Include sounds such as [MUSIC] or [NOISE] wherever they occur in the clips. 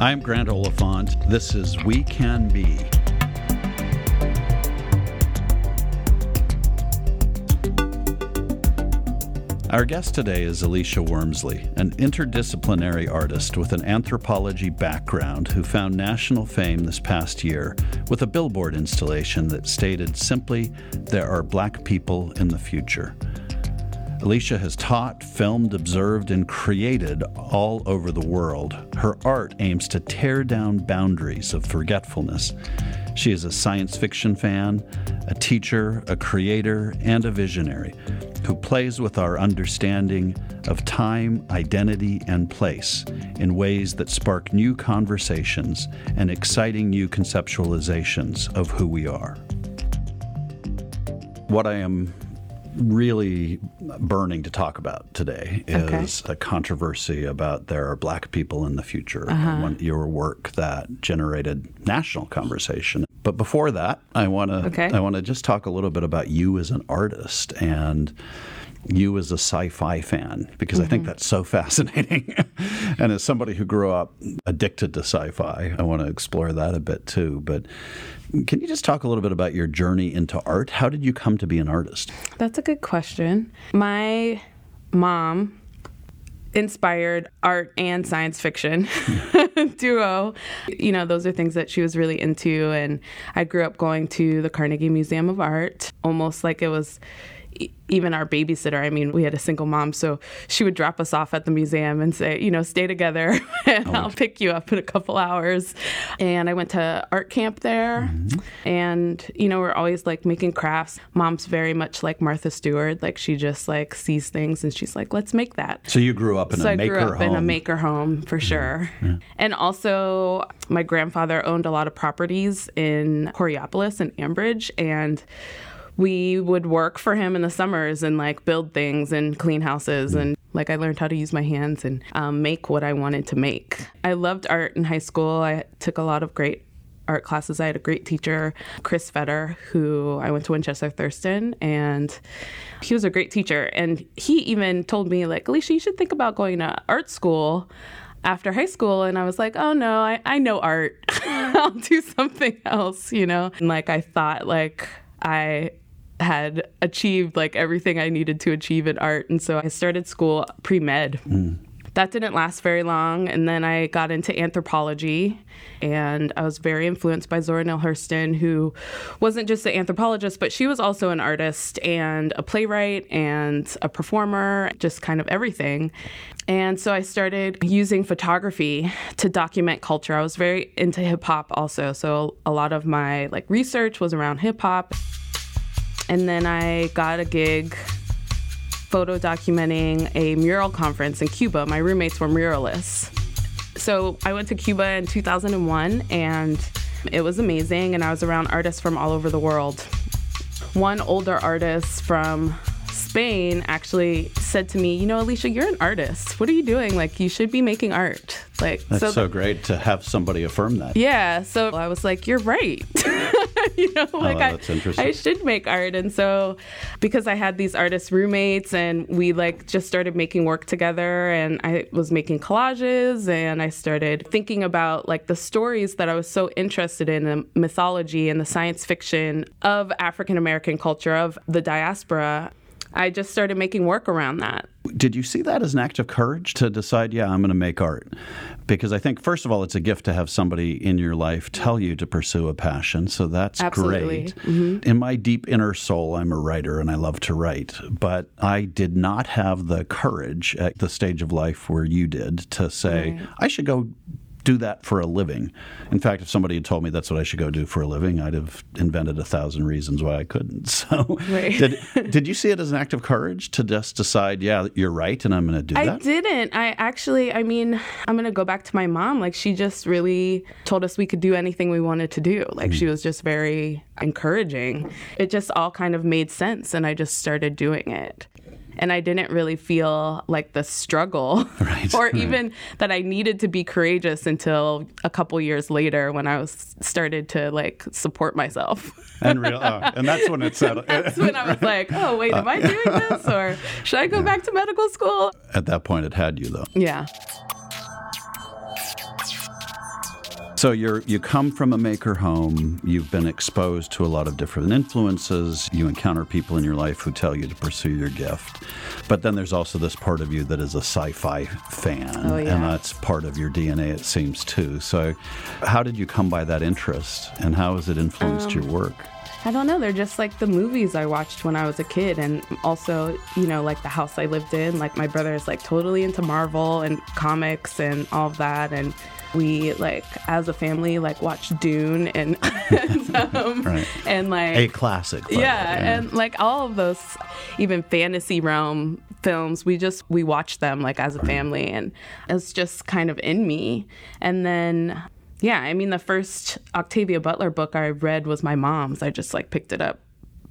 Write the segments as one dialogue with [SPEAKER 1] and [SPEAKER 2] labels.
[SPEAKER 1] I'm Grant Oliphant. This is We Can Be. Our guest today is Alisha Wormsley, an interdisciplinary artist with an anthropology background who found national fame this past year with a billboard installation that stated simply, There are black people in the future. Alisha has taught, filmed, observed, and created all over the world. Her art aims to tear down boundaries of forgetfulness. She is a science fiction fan, a teacher, a creator, and a visionary who plays with our understanding of time, identity, and place in ways that spark new conversations and exciting new conceptualizations of who we are. What I am really burning to talk about today is okay. a controversy about there are black people in the future. Uh-huh. Your work that generated national conversation. But before that, I want to okay. I want to just talk a little bit about you as an artist and you as a sci-fi fan because mm-hmm. I think mm-hmm. that's so fascinating. [LAUGHS] and as somebody who grew up addicted to sci-fi, I want to explore that a bit too. But can you just talk a little bit about your journey into art? How did you come to be an artist?
[SPEAKER 2] That's a good question. My mom inspired art and science fiction [LAUGHS] duo. You know, those are things that she was really into. And I grew up going to the Carnegie Museum of Art almost like it was even our babysitter, I mean, we had a single mom, so she would drop us off at the museum and say, you know, stay together [LAUGHS] and oh. I'll pick you up in a couple hours. And I went to art camp there. Mm-hmm. And, you know, we're always like making crafts. Mom's very much like Martha Stewart. Like she just like sees things and she's like, let's make that.
[SPEAKER 1] So you grew up in
[SPEAKER 2] so
[SPEAKER 1] a maker
[SPEAKER 2] home. I grew up
[SPEAKER 1] home.
[SPEAKER 2] in a maker home for mm-hmm. sure. Yeah. And also, my grandfather owned a lot of properties in Coraopolis and Ambridge. And we would work for him in the summers and like build things and clean houses and like I learned how to use my hands and um, make what I wanted to make. I loved art in high school. I took a lot of great art classes. I had a great teacher, Chris Fetter, who I went to Winchester Thurston, and he was a great teacher. And he even told me, like, Alisha, you should think about going to art school after high school. And I was like, oh no, I, I know art. [LAUGHS] I'll do something else, you know? And like, I thought, like, I had achieved like everything I needed to achieve in art. And so I started school pre med. Mm. That didn't last very long. And then I got into anthropology. And I was very influenced by Zora Neale Hurston, who wasn't just an anthropologist, but she was also an artist and a playwright and a performer, just kind of everything. And so I started using photography to document culture. I was very into hip hop also. So a lot of my like research was around hip hop. And then I got a gig photo documenting a mural conference in Cuba. My roommates were muralists. So I went to Cuba in 2001 and it was amazing. And I was around artists from all over the world. One older artist from Spain actually said to me, "You know, Alisha, you're an artist. What are you doing? Like, you should be making art." Like,
[SPEAKER 1] that's so, so great to have somebody affirm that.
[SPEAKER 2] Yeah. So I was like, "You're right." [LAUGHS] you know, oh, like oh, I, I should make art. And so, because I had these artist roommates, and we like just started making work together, and I was making collages, and I started thinking about like the stories that I was so interested in, the mythology and the science fiction of African American culture of the diaspora. I just started making work around that.
[SPEAKER 1] Did you see that as an act of courage to decide, yeah, I'm going to make art? Because I think, first of all, it's a gift to have somebody in your life tell you to pursue a passion. So that's
[SPEAKER 2] Absolutely.
[SPEAKER 1] great. Mm-hmm. In my deep inner soul, I'm a writer and I love to write. But I did not have the courage at the stage of life where you did to say, right. I should go do that for a living. In fact, if somebody had told me that's what I should go do for a living, I'd have invented a thousand reasons why I couldn't. [LAUGHS] So, right. did did you see it as an act of courage to just decide, yeah, you're right, and I'm going to do
[SPEAKER 2] I
[SPEAKER 1] that?
[SPEAKER 2] I didn't. I actually, I mean, I'm going to go back to my mom. Like, she just really told us we could do anything we wanted to do. Like, mm. she was just very encouraging. It just all kind of made sense, and I just started doing it and I didn't really feel like the struggle [LAUGHS] [LAUGHS] right, or right. even that I needed to be courageous until a couple years later when I was started to like support myself. [LAUGHS]
[SPEAKER 1] and real, oh, and that's when it settled.
[SPEAKER 2] that's when I was like, oh wait, am I doing this or should I go yeah. back to medical school?
[SPEAKER 1] At that point, it had you though.
[SPEAKER 2] Yeah.
[SPEAKER 1] So you're you come from a maker home. You've been exposed to a lot of different influences. You encounter people in your life who tell you to pursue your gift. But then there's also this part of you that is a sci-fi fan,
[SPEAKER 2] oh, yeah.
[SPEAKER 1] and that's part of your DNA, it seems too. So, how did you come by that interest, and how has it influenced um, your work?
[SPEAKER 2] I don't know. They're just like the movies I watched when I was a kid. And also, you know, like the house I lived in. Like my brother is like totally into Marvel and comics and all of that. And we like as a family like watched Dune and and, [LAUGHS] um, right. and like
[SPEAKER 1] a classic.
[SPEAKER 2] Yeah, yeah, and like all of those even fantasy realm films, we just we watched them like as a family and it's just kind of in me. And then yeah, I mean, the first Octavia Butler book I read was my mom's. I just like picked it up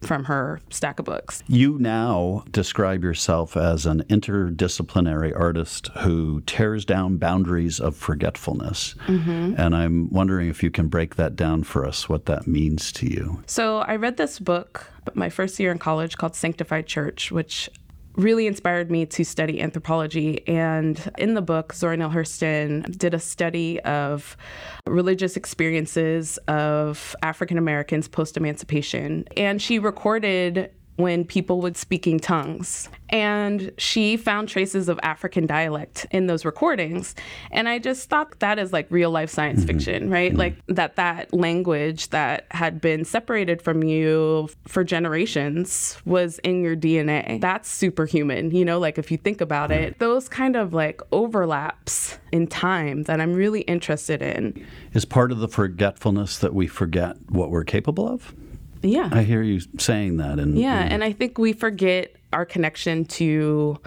[SPEAKER 2] from her stack of books.
[SPEAKER 1] You now describe yourself as an interdisciplinary artist who tears down boundaries of forgetfulness. Mm-hmm. And I'm wondering if you can break that down for us, what that means to you.
[SPEAKER 2] So I read this book my first year in college called Sanctified Church, which really inspired me to study anthropology. And in the book, Zora Neale Hurston did a study of religious experiences of African Americans post emancipation. And she recorded when people would speaking tongues. And she found traces of African dialect in those recordings. And I just thought that is like real life science mm-hmm. fiction, right? Mm-hmm. Like that that language that had been separated from you for generations was in your DNA. That's superhuman, you know, like if you think about it, those kind of like overlaps in time that I'm really interested in.
[SPEAKER 1] Is part of the forgetfulness that we forget what we're capable of?
[SPEAKER 2] Yeah.
[SPEAKER 1] I hear you saying that. And
[SPEAKER 2] yeah, and, and I think we forget our connection to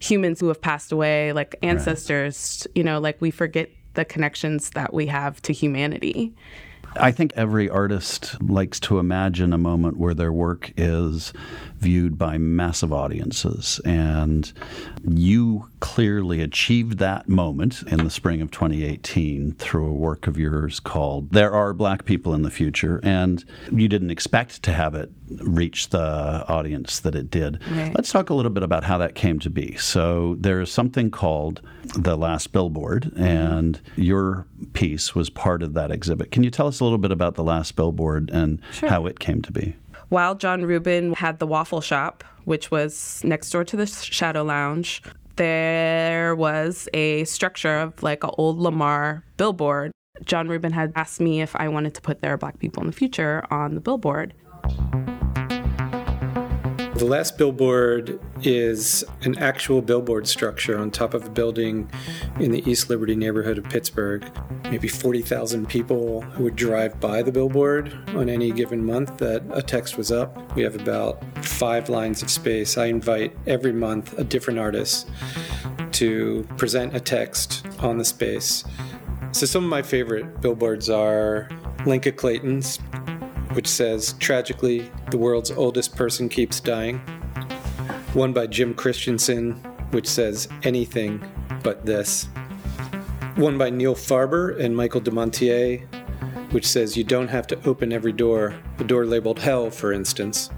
[SPEAKER 2] humans who have passed away, like ancestors, right. you know, like we forget the connections that we have to humanity.
[SPEAKER 1] I think every artist likes to imagine a moment where their work is viewed by massive audiences. And you clearly achieved that moment in the spring of 2018 through a work of yours called There Are Black People in the Future. And you didn't expect to have it reach the audience that it did. Right. Let's talk a little bit about how that came to be. So there's something called The Last Billboard, and your piece was part of that exhibit. Can you tell us a little bit about The Last Billboard and sure. how it came to be?
[SPEAKER 2] While Jon Rubin had the waffle shop, which was next door to the Shadow Lounge, there was a structure of like an old Lamar billboard. Jon Rubin had asked me if I wanted to put There Black People in the Future on the billboard.
[SPEAKER 3] The last billboard is an actual billboard structure on top of a building in the East Liberty neighborhood of Pittsburgh. Maybe 40,000 people who would drive by the billboard on any given month that a text was up. We have about five lines of space. I invite every month a different artist to present a text on the space. So some of my favorite billboards are Lenka Clayton's which says, Tragically, the world's oldest person keeps dying. One by Jim Christensen, which says, Anything but this. One by Neil Farber and Michael Dumontier, which says, You don't have to open every door, a door labeled hell, for instance.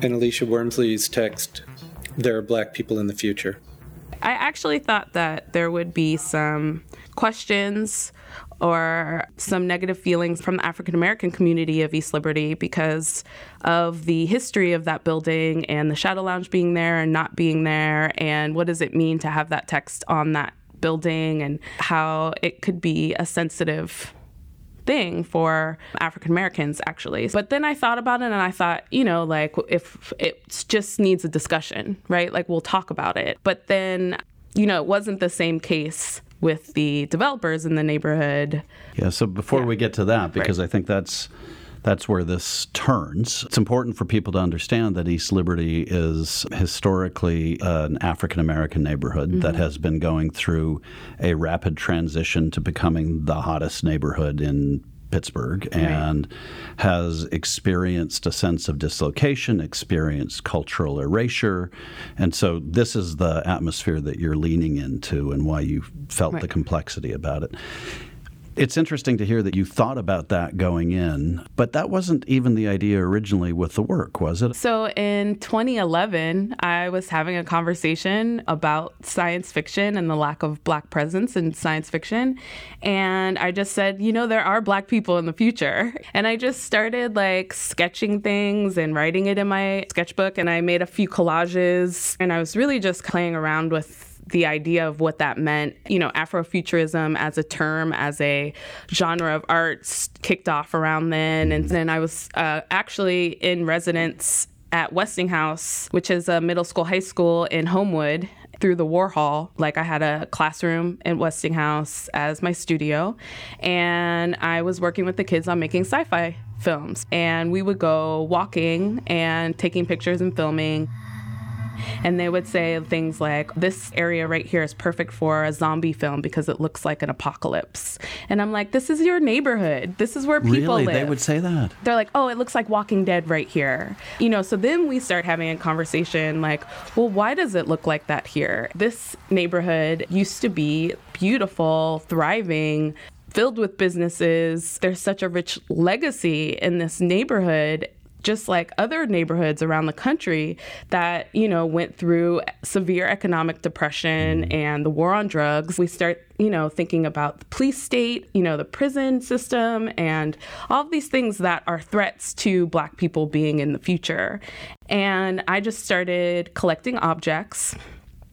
[SPEAKER 3] And Alisha Wormsley's text, There are black people in the future.
[SPEAKER 2] I actually thought that there would be some questions or some negative feelings from the African American community of East Liberty because of the history of that building and the Shadow Lounge being there and not being there, and what does it mean to have that text on that building and how it could be a sensitive thing for African Americans, actually. But then I thought about it and I thought, you know, like if it just needs a discussion, right? Like we'll talk about it. But then, you know, it wasn't the same case with the developers in the neighborhood.
[SPEAKER 1] Yeah, so before yeah. we get to that, because right. I think that's that's where this turns. It's important for people to understand that East Liberty is historically an African American neighborhood mm-hmm. that has been going through a rapid transition to becoming the hottest neighborhood in Pittsburgh and has experienced a sense of dislocation, experienced cultural erasure. And so this is the atmosphere that you're leaning into and why you felt right. the complexity about it. It's interesting to hear that you thought about that going in, but that wasn't even the idea originally with the work, was it?
[SPEAKER 2] So in 2011, I was having a conversation about science fiction and the lack of black presence in science fiction. And I just said, you know, there are black people in the future. [LAUGHS] And I just started like sketching things and writing it in my sketchbook. And I made a few collages. And I was really just playing around with the idea of what that meant. You know, Afrofuturism as a term, as a genre of arts kicked off around then. And then I was uh, actually in residence at Westinghouse, which is a middle school, high school in Homewood through the Warhol. Like I had a classroom at Westinghouse as my studio, and I was working with the kids on making sci fi films. And we would go walking and taking pictures and filming. And they would say things like, This area right here is perfect for a zombie film because it looks like an apocalypse. And I'm like, This is your neighborhood. This is where people
[SPEAKER 1] really?
[SPEAKER 2] live.
[SPEAKER 1] They would say that.
[SPEAKER 2] They're like, Oh, it looks like Walking Dead right here. You know, so then we start having a conversation like, Well, why does it look like that here? This neighborhood used to be beautiful, thriving filled with businesses. There's such a rich legacy in this neighborhood just like other neighborhoods around the country that you know went through severe economic depression mm-hmm. and the war on drugs. We start you know thinking about the police state you know the prison system and all of these things that are threats to black people being in the future. And i just started collecting objects.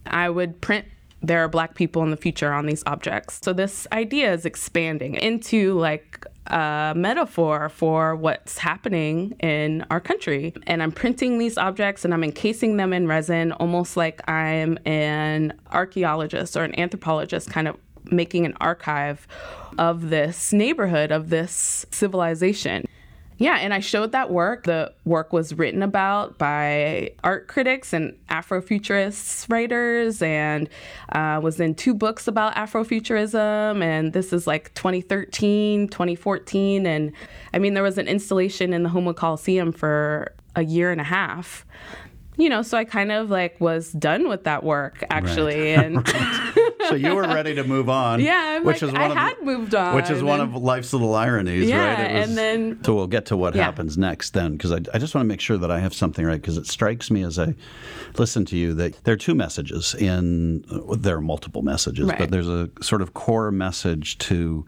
[SPEAKER 2] I would print there are black people in the future on these objects. So this idea is expanding into like a metaphor for what's happening in our country. And I'm printing these objects and I'm encasing them in resin almost like I'm an archaeologist or an anthropologist kind of making an archive of this neighborhood, of this civilization. Yeah, and I showed that work. The work was written about by art critics and Afrofuturist writers, and uh, was in two books about Afrofuturism. And this is like 2013, 2014. And I mean, there was an installation in the Homewood Coliseum for a year and a half. You know, so I kind of like was done with that work actually,
[SPEAKER 1] Right.
[SPEAKER 2] and [LAUGHS] [LAUGHS]
[SPEAKER 1] so you were ready to move on.
[SPEAKER 2] Yeah, I'm
[SPEAKER 1] which
[SPEAKER 2] like,
[SPEAKER 1] is one
[SPEAKER 2] I
[SPEAKER 1] of
[SPEAKER 2] had moved on,
[SPEAKER 1] which is one
[SPEAKER 2] and-
[SPEAKER 1] of life's little ironies,
[SPEAKER 2] Yeah,
[SPEAKER 1] right?
[SPEAKER 2] and then-
[SPEAKER 1] so we'll get to what
[SPEAKER 2] Yeah.
[SPEAKER 1] happens next then, because I, I just want to make sure that I have something right, because it strikes me as I listen to you that there are two messages in there are multiple messages,
[SPEAKER 2] Right.
[SPEAKER 1] but there's a sort of core message to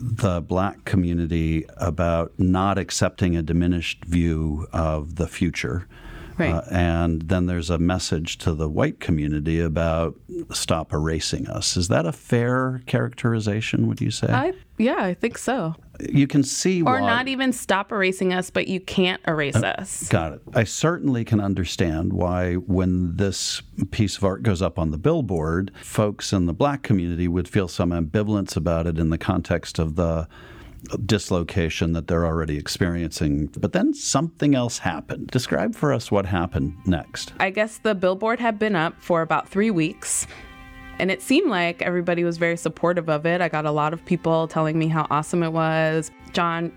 [SPEAKER 1] the black community about not accepting a diminished view of the future.
[SPEAKER 2] Right.
[SPEAKER 1] Uh, and then there's a message to the white community about stop erasing us. Is that a fair characterization, would you say?
[SPEAKER 2] I yeah, I think so.
[SPEAKER 1] you can see
[SPEAKER 2] Or
[SPEAKER 1] why.
[SPEAKER 2] not even stop erasing us, but you can't erase
[SPEAKER 1] Uh,
[SPEAKER 2] us.
[SPEAKER 1] Got it. I certainly can understand why, when this piece of art goes up on the billboard, folks in the black community would feel some ambivalence about it in the context of the dislocation that they're already experiencing. But then something else happened. Describe for us what happened next.
[SPEAKER 2] I guess the billboard had been up for about three weeks. And it seemed like everybody was very supportive of it. I got a lot of people telling me how awesome it was. Jon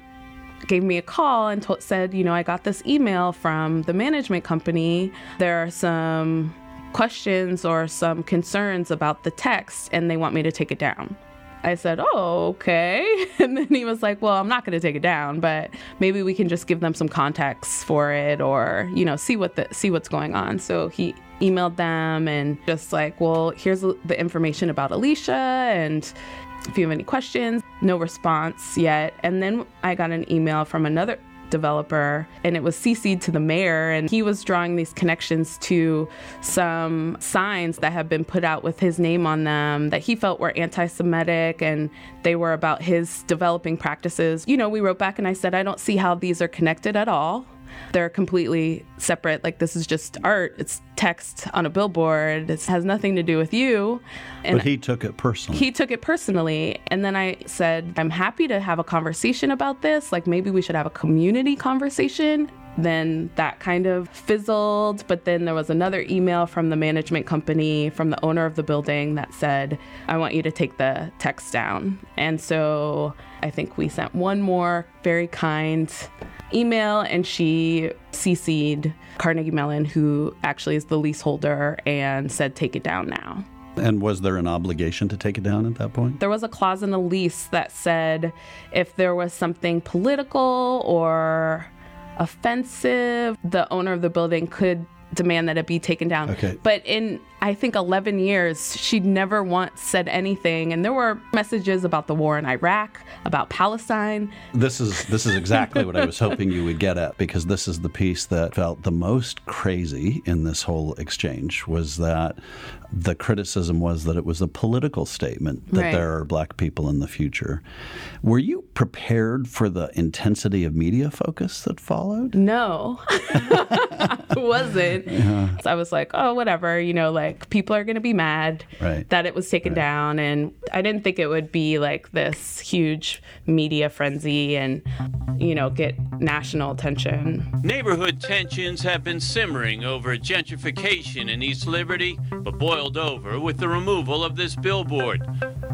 [SPEAKER 2] gave me a call and said, you know, I got this email from the management company. There are some questions or some concerns about the text, and they want me to take it down. I said, "Oh, okay." [LAUGHS] And then he was like, "Well, I'm not going to take it down, but maybe we can just give them some context for it, or you know, see what the see what's going on." So he emailed them and just like, "Well, here's the information about Alisha, and if you have any questions." No response yet. And then I got an email from another developer and it was CC'd to the mayor and he was drawing these connections to some signs that had been put out with his name on them that he felt were anti-Semitic and they were about his developing practices. You know, we wrote back and I said, I don't see how these are connected at all. They're completely separate. Like this is just art. It's text on a billboard. It has nothing to do with you. And
[SPEAKER 1] But he took it personally.
[SPEAKER 2] he took it personally and then i said i'm happy to have a conversation about this like maybe we should have a community conversation then that kind of fizzled. But then there was another email from the management company from the owner of the building that said i want you to take the text down. And so i think we sent one more very kind email and she cc'd carnegie mellon who actually is the leaseholder and said take it down now.
[SPEAKER 1] And was there an obligation to take it down at that point?
[SPEAKER 2] There was a clause in the lease that said if there was something political or offensive, the owner of the building could demand that it be taken down.
[SPEAKER 1] Okay.
[SPEAKER 2] But in I think 11 years, she'd never once said anything. And there were messages about the war in Iraq, about Palestine.
[SPEAKER 1] This is this is exactly what I was hoping you would get at because this is the piece that felt the most crazy in this whole exchange was that the criticism was that it was a political statement that
[SPEAKER 2] Right.
[SPEAKER 1] there are black people in the future. Were you prepared for the intensity of media focus that followed?
[SPEAKER 2] No, [LAUGHS] I wasn't. So I was like, oh, whatever, you know, like people are going to be mad
[SPEAKER 1] Right.
[SPEAKER 2] that it was taken down. And I didn't think it would be like this huge media frenzy and, you know, get national attention.
[SPEAKER 4] Neighborhood tensions have been simmering over gentrification in East Liberty, but boiled over with the removal of this billboard.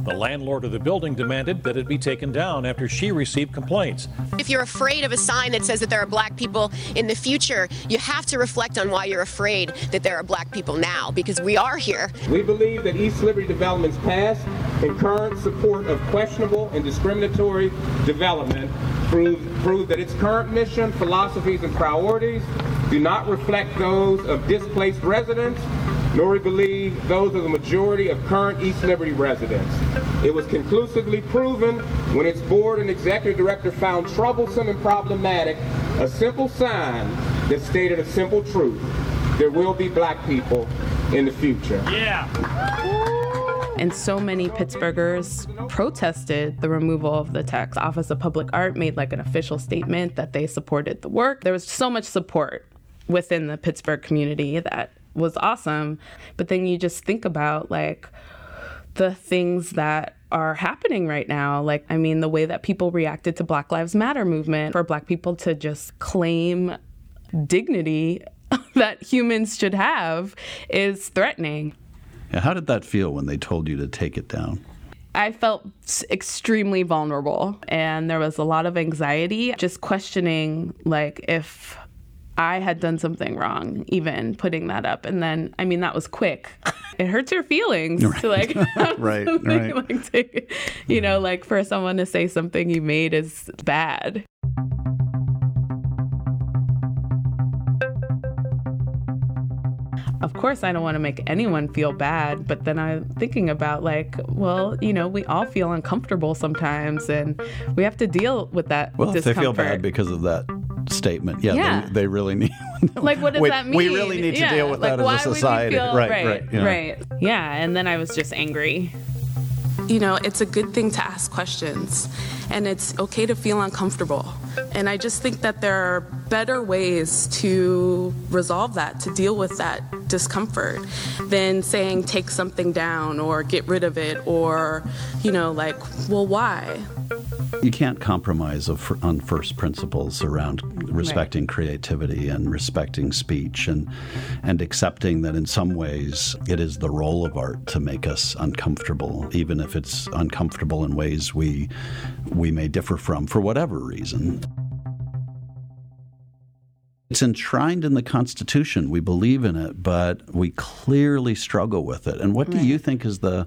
[SPEAKER 5] The landlord of the building demanded that it be taken down after she received complaints.
[SPEAKER 6] If you're afraid of a sign that says that there are black people in the future, you have to reflect on why you're afraid that there are black people now, because we are here.
[SPEAKER 7] We believe that East Liberty Development's past and current support of questionable and discriminatory development prove, prove that its current mission, philosophies, and priorities do not reflect those of displaced residents, nor we believe those of the majority of current East Liberty residents. It was conclusively proven when its board and executive director found troublesome and problematic a simple sign that stated a simple truth. There will be black people in the future. Yeah.
[SPEAKER 2] And so many Pittsburghers protested the removal of the text. Office of Public Art made like an official statement that they supported the work. There was so much support within the Pittsburgh community that was awesome. But then you just think about like the things that are happening right now. Like, I mean, the way that people reacted to Black Lives Matter movement for Black people to just claim dignity [LAUGHS] that humans should have is threatening.
[SPEAKER 1] How did that feel when they told you to take it down?
[SPEAKER 2] I felt extremely vulnerable and there was a lot of anxiety, just questioning like if I had done something wrong, even putting that up. And then, I mean, that was quick. It hurts your feelings to like, [LAUGHS]
[SPEAKER 1] Right, right. [LAUGHS]
[SPEAKER 2] like take, you know, like for someone to say something you made is bad. Of course, I don't want to make anyone feel bad, but then I'm thinking about, like, well, you know, we all feel uncomfortable sometimes and we have to deal with that.
[SPEAKER 1] Well, if they feel bad because of that statement, yeah,
[SPEAKER 2] Yeah.
[SPEAKER 1] They, they really [LAUGHS] need. [LAUGHS]
[SPEAKER 2] like what does
[SPEAKER 1] we,
[SPEAKER 2] that mean?
[SPEAKER 1] We really need to
[SPEAKER 2] Yeah,
[SPEAKER 1] deal with
[SPEAKER 2] like,
[SPEAKER 1] that
[SPEAKER 2] why
[SPEAKER 1] as a
[SPEAKER 2] would you
[SPEAKER 1] society,
[SPEAKER 2] feel-
[SPEAKER 1] right?
[SPEAKER 2] Right,
[SPEAKER 1] Right. yeah.
[SPEAKER 2] right. Yeah, and then I was just angry. You know, it's a good thing to ask questions, and it's okay to feel uncomfortable. And I just think that there are better ways to resolve that, to deal with that discomfort, than saying take something down or get rid of it, or, you know, like, well, why?
[SPEAKER 1] You can't compromise on first principles around respecting creativity and respecting speech and and accepting that in some ways it is the role of art to make us uncomfortable, even if it's uncomfortable in ways we we may differ from for whatever reason. It's enshrined in the Constitution. We believe in it, but we clearly struggle with it. And what do you think is the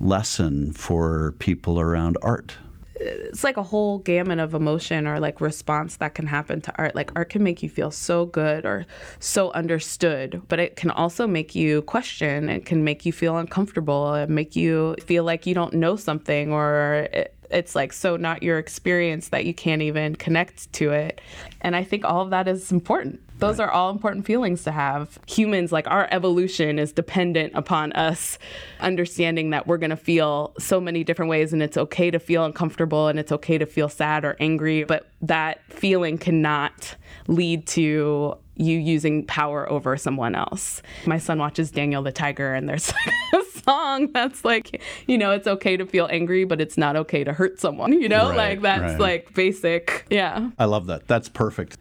[SPEAKER 1] lesson for people around art?
[SPEAKER 2] It's like a whole gamut of emotion or like response that can happen to art. Like art can make you feel so good or so understood, but it can also make you question. It can make you feel uncomfortable. It make you feel like you don't know something or it, it's like so not your experience that you can't even connect to it. And I think all of that is important. Those are all important feelings to have. Humans, like our evolution, is dependent upon us understanding that we're going to feel so many different ways, and it's okay to feel uncomfortable and it's okay to feel sad or angry, but that feeling cannot lead to you using power over someone else. My son watches Daniel the Tiger, and there's [LAUGHS] a song that's like, you know, it's okay to feel angry, but it's not okay to hurt someone, you know?
[SPEAKER 1] Right,
[SPEAKER 2] like, that's
[SPEAKER 1] right.
[SPEAKER 2] like basic. Yeah.
[SPEAKER 1] I love that. That's perfect.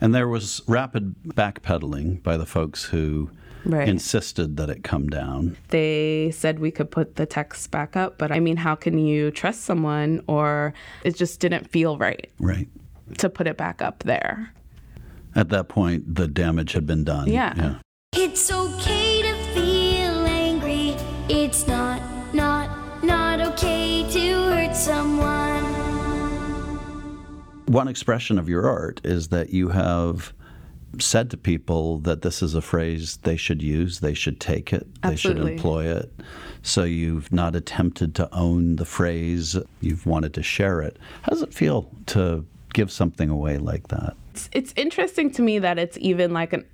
[SPEAKER 1] And there was rapid backpedaling by the folks who
[SPEAKER 2] Right.
[SPEAKER 1] insisted that it come down.
[SPEAKER 2] they said we could put the text back up, but I mean, how can you trust someone or it just didn't feel right
[SPEAKER 1] Right.
[SPEAKER 2] to put it back up there?
[SPEAKER 1] At that point, the damage had been done.
[SPEAKER 2] Yeah.
[SPEAKER 8] It's okay to feel angry. It's not, not,
[SPEAKER 1] One expression of your art is that you have said to people that this is a phrase they should use, they should take it,
[SPEAKER 2] Absolutely.
[SPEAKER 1] they should employ it. So you've not attempted to own the phrase, you've wanted to share it. How does it feel to give something away like that?
[SPEAKER 2] It's, it's interesting to me that it's even like an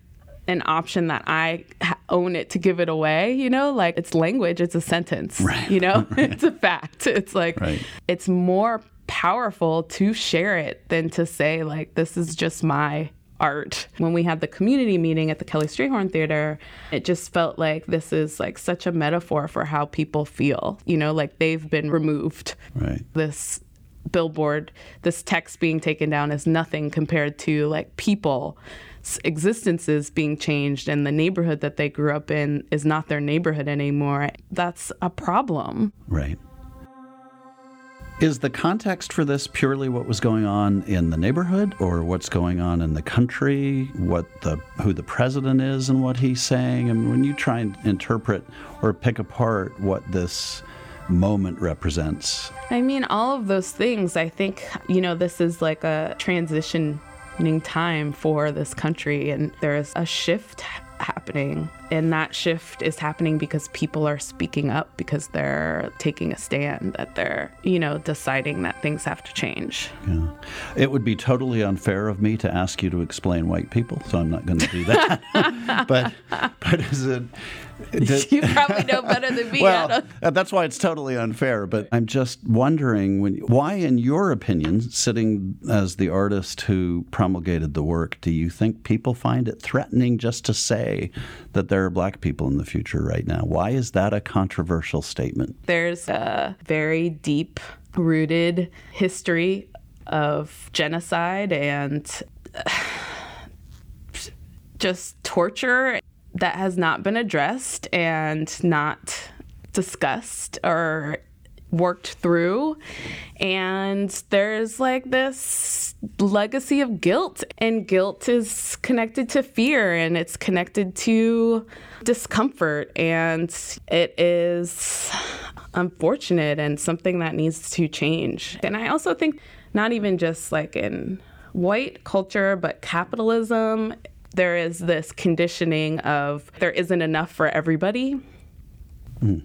[SPEAKER 2] an option that I own it to give it away, you know, like it's language, it's a sentence,
[SPEAKER 1] Right.
[SPEAKER 2] you know, [LAUGHS] [LAUGHS] it's a fact. It's like,
[SPEAKER 1] Right.
[SPEAKER 2] it's more powerful to share it than to say, like, this is just my art. When we had the community meeting at the Kelly Strayhorn Theater, it just felt like this is like such a metaphor for how people feel, you know, like they've been removed
[SPEAKER 1] Right.
[SPEAKER 2] this billboard, this text being taken down is nothing compared to like people existences being changed and the neighborhood that they grew up in is not their neighborhood anymore. That's a problem.
[SPEAKER 1] Right. Is the context for this purely what was going on in the neighborhood or what's going on in the country, what the who the president is and what he's saying? I mean, when you try and interpret or pick apart what this moment represents,
[SPEAKER 2] I mean, all of those things, I think, you know, this is like a transitioning time for this country, and there's a shift happening. And that shift is happening because people are speaking up, because they're taking a stand, that they're, you know, deciding that things have to change.
[SPEAKER 1] yeah. it would be totally unfair of me to ask you to explain white people, so I'm not going to do that. [LAUGHS] but but is it did-
[SPEAKER 2] you probably know better than me.
[SPEAKER 1] Well, uh, that's why it's totally unfair. But I'm just wondering, when, why, in your opinion, sitting as the artist who promulgated the work, do you think people find it threatening just to say that there are black people in the future right now? Why is that a controversial statement?
[SPEAKER 2] There's a very deep rooted history of genocide and [SIGHS] just torture that has not been addressed and not discussed or worked through. And there's like this legacy of guilt, and guilt is connected to fear and it's connected to discomfort. And it is unfortunate and something that needs to change. And I also think, not even just like in white culture, but capitalism, there is this conditioning of there isn't enough for everybody. Hmm.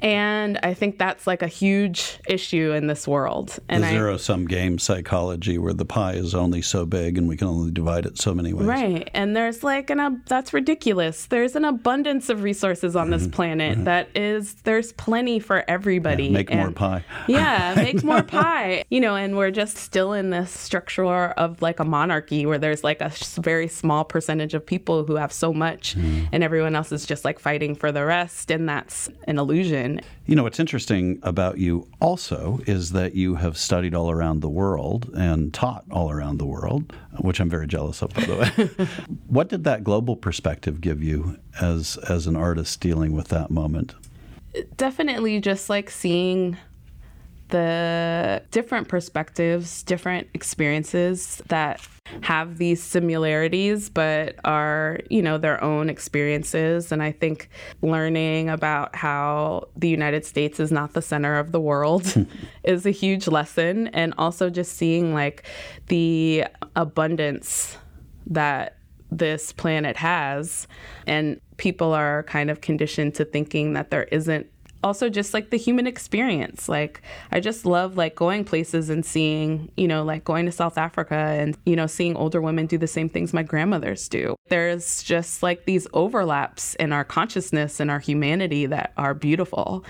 [SPEAKER 2] And I think that's like a huge issue in this world. And
[SPEAKER 1] the zero sum game psychology, where the pie is only so big and we can only divide it so many ways.
[SPEAKER 2] Right. And there's like an ab- that's ridiculous. There's an abundance of resources on this planet that is there's plenty for everybody.
[SPEAKER 1] Mm-hmm. Yeah, make more pie. [LAUGHS]
[SPEAKER 2] yeah, make more [LAUGHS] pie. You know, and we're just still in this structure of like a monarchy where there's like a very small percentage of people who have so much
[SPEAKER 1] Mm-hmm.
[SPEAKER 2] and everyone else is just like fighting for the rest and that's an illusion.
[SPEAKER 1] You know, what's interesting about you also is that you have studied all around the world and taught all around the world, which I'm very jealous of, by the way. [LAUGHS] what did that global perspective give you as as an artist dealing with that moment?
[SPEAKER 2] definitely just like seeing the different perspectives, different experiences that have these similarities but are, you know, their own experiences. And I think learning about how the United States is not the center of the world [LAUGHS] [LAUGHS] is a huge lesson. And also just seeing like the abundance that this planet has. And people are kind of conditioned to thinking that there isn't also just like the human experience like i just love like going places and seeing you know like going to south africa and you know seeing older women do the same things my grandmothers do there's just like these overlaps in our consciousness and our humanity that are beautiful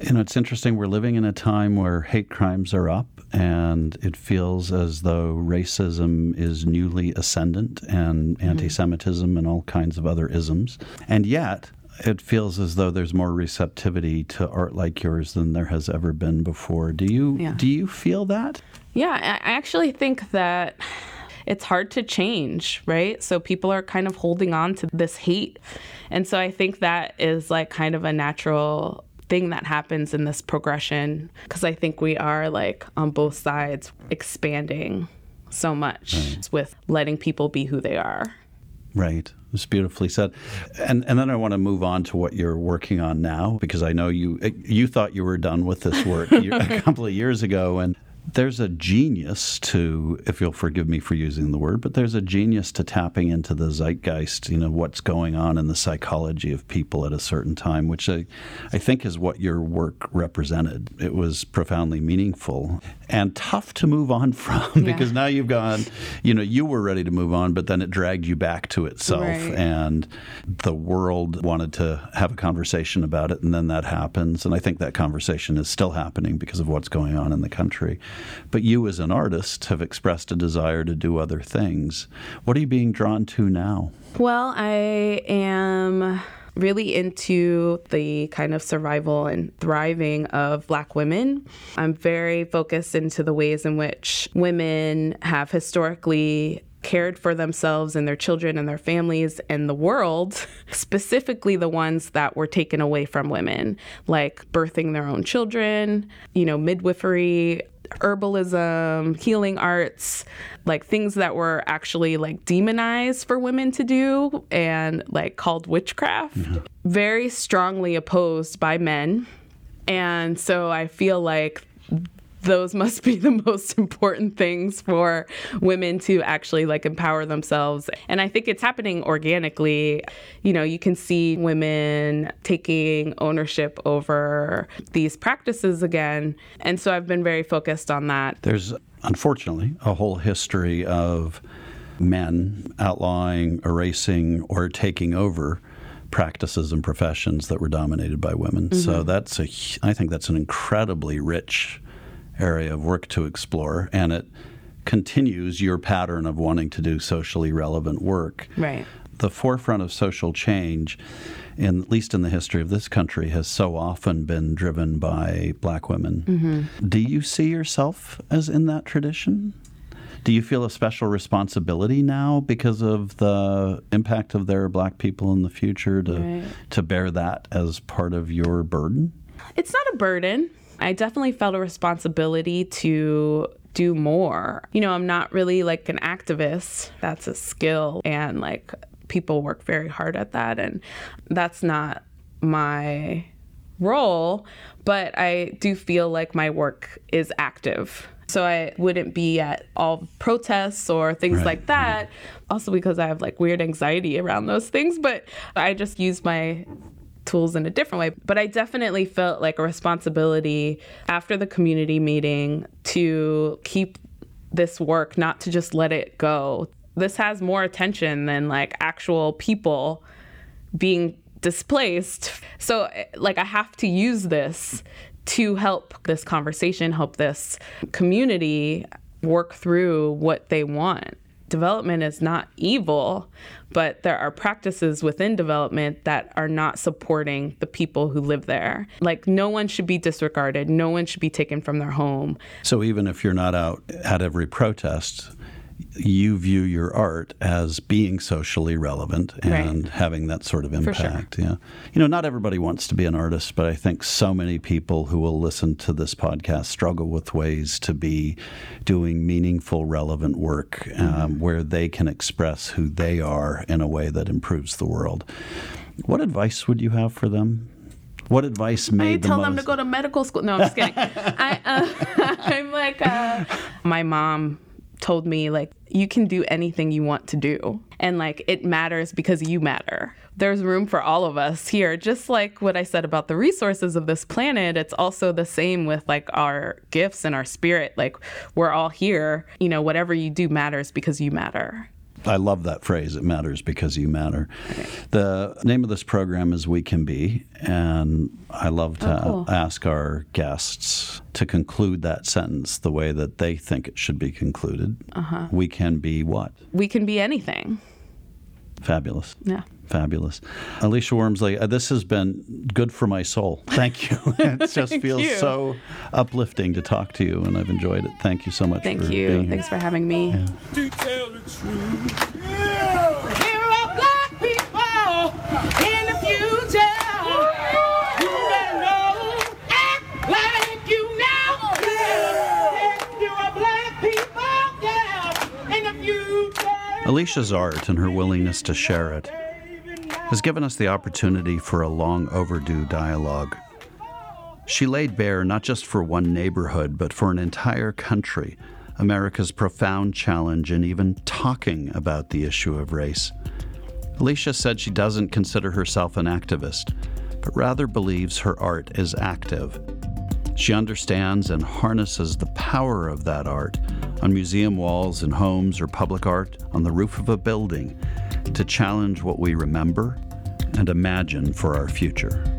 [SPEAKER 1] You know, it's interesting. We're living in a time where hate crimes are up, and it feels as though racism is newly ascendant and mm-hmm. anti Semitism and all kinds of other isms. And yet, it feels as though there's more receptivity to art like yours than there has ever been before. Do you
[SPEAKER 2] Yeah.
[SPEAKER 1] do you feel that?
[SPEAKER 2] Yeah, I I actually think that it's hard to change, right? So people are kind of holding on to this hate. And so I think that is like kind of a natural thing that happens in this progression because I think we are like on both sides expanding so much with letting people be who they are.
[SPEAKER 1] Right. It's beautifully said. And and then I want to move on to what you're working on now because I know you you thought you were done with this work [LAUGHS] a couple of years ago and there's a genius to, if you'll forgive me for using the word, but there's a genius to tapping into the zeitgeist, you know, what's going on in the psychology of people at a certain time, which I, I think is what your work represented. It was profoundly meaningful and tough to move on [LAUGHS] from because now you've gone, you know, you were ready to move on, but then it dragged you back to itself. Right. And the world wanted to have a conversation about it, and then that happens. And I think that conversation is still happening because of what's going on in the country. But you, as an artist, have expressed a desire to do other things. What are you being drawn to now?
[SPEAKER 2] Well, I am really into the kind of survival and thriving of black women. I'm very focused into the ways in which women have historically cared for themselves and their children and their families and the world, [LAUGHS] specifically the ones that were taken away from women, like birthing their own children, you know, midwifery, herbalism, healing arts, like things that were actually like demonized for women to do and like called witchcraft, mm-hmm. very strongly opposed by men. And so I feel like those must be the [LAUGHS] most important things for women to actually like empower themselves. And I think it's happening organically. You know, you can see women taking ownership over these practices again. And so I've been very focused on that.
[SPEAKER 1] There's unfortunately a whole history of men outlawing, erasing, or taking over practices and professions that were dominated by women. Mm-hmm. So that's a, I think that's an incredibly rich area of work to explore, and it continues your pattern of wanting to do socially relevant work.
[SPEAKER 2] Right.
[SPEAKER 1] The forefront of social change, in, at least in the history of this country, has so often been driven by black women. Mm-hmm. Do you see yourself as in that tradition? Do you feel a special responsibility now because of the impact of their black people in the future to right. to bear that as part of your burden?
[SPEAKER 2] It's not a burden. I definitely felt a responsibility to do more. You know, I'm not really like an activist. That's a skill and like people work very hard at that and that's not my role, but I do feel like my work is active. So I wouldn't be at all protests or things right, like that. Right. Also because I have like weird anxiety around those things, but I just use my tools in a different way. But I definitely felt like a responsibility after the community meeting to keep this work, not to just let it go. This has more attention than like actual people being displaced. So, like, I have to use this to help this conversation, help this community work through what they want development is not evil, but there are practices within development that are not supporting the people who live there. Like, no one should be disregarded, no one should be taken from their home.
[SPEAKER 1] So, even if you're not out at every protest, you view your art as being socially relevant and right. having that sort of impact. Sure. Yeah. You know, not everybody wants to be an artist, but I think so many people who will listen to this podcast struggle with ways to be doing meaningful, relevant work um, mm-hmm. where they can express who they are in a way that improves the world. What advice would you have for them? What advice made
[SPEAKER 2] I tell
[SPEAKER 1] the
[SPEAKER 2] them to go to medical school. No, I'm just kidding. [LAUGHS] I, uh, [LAUGHS] I'm like, uh, my mom told me like you can do anything you want to do. And like it matters because you matter. There's room for all of us here. Just like what i said about the resources of this planet it's also the same with like our gifts and our spirit. Like we're all here. You know whatever you do matters because you matter
[SPEAKER 1] I love that phrase. It matters because you matter. The name of this program is We Can Be, and I love to oh, cool. ask our guests to conclude that sentence the way that they think it should be concluded. Uh-huh. We can be what?
[SPEAKER 2] We can be anything.
[SPEAKER 1] Fabulous.
[SPEAKER 2] Yeah.
[SPEAKER 1] Fabulous. Alisha Wormsley, uh, this has been good for my soul. Thank you. [LAUGHS] it just feels you. so uplifting to talk to you, and I've enjoyed it. Thank you so much
[SPEAKER 2] Thank you. Thanks for having me. Yeah.
[SPEAKER 1] Alisha's art and her willingness to share it has given us the opportunity for a long overdue dialogue. She laid bare not just for one neighborhood, but for an entire country, America's profound challenge in even talking about the issue of race. Alisha said she doesn't consider herself an activist, but rather believes her art is active. She understands and harnesses the power of that art on museum walls in homes or public art on the roof of a building to challenge what we remember and imagine for our future.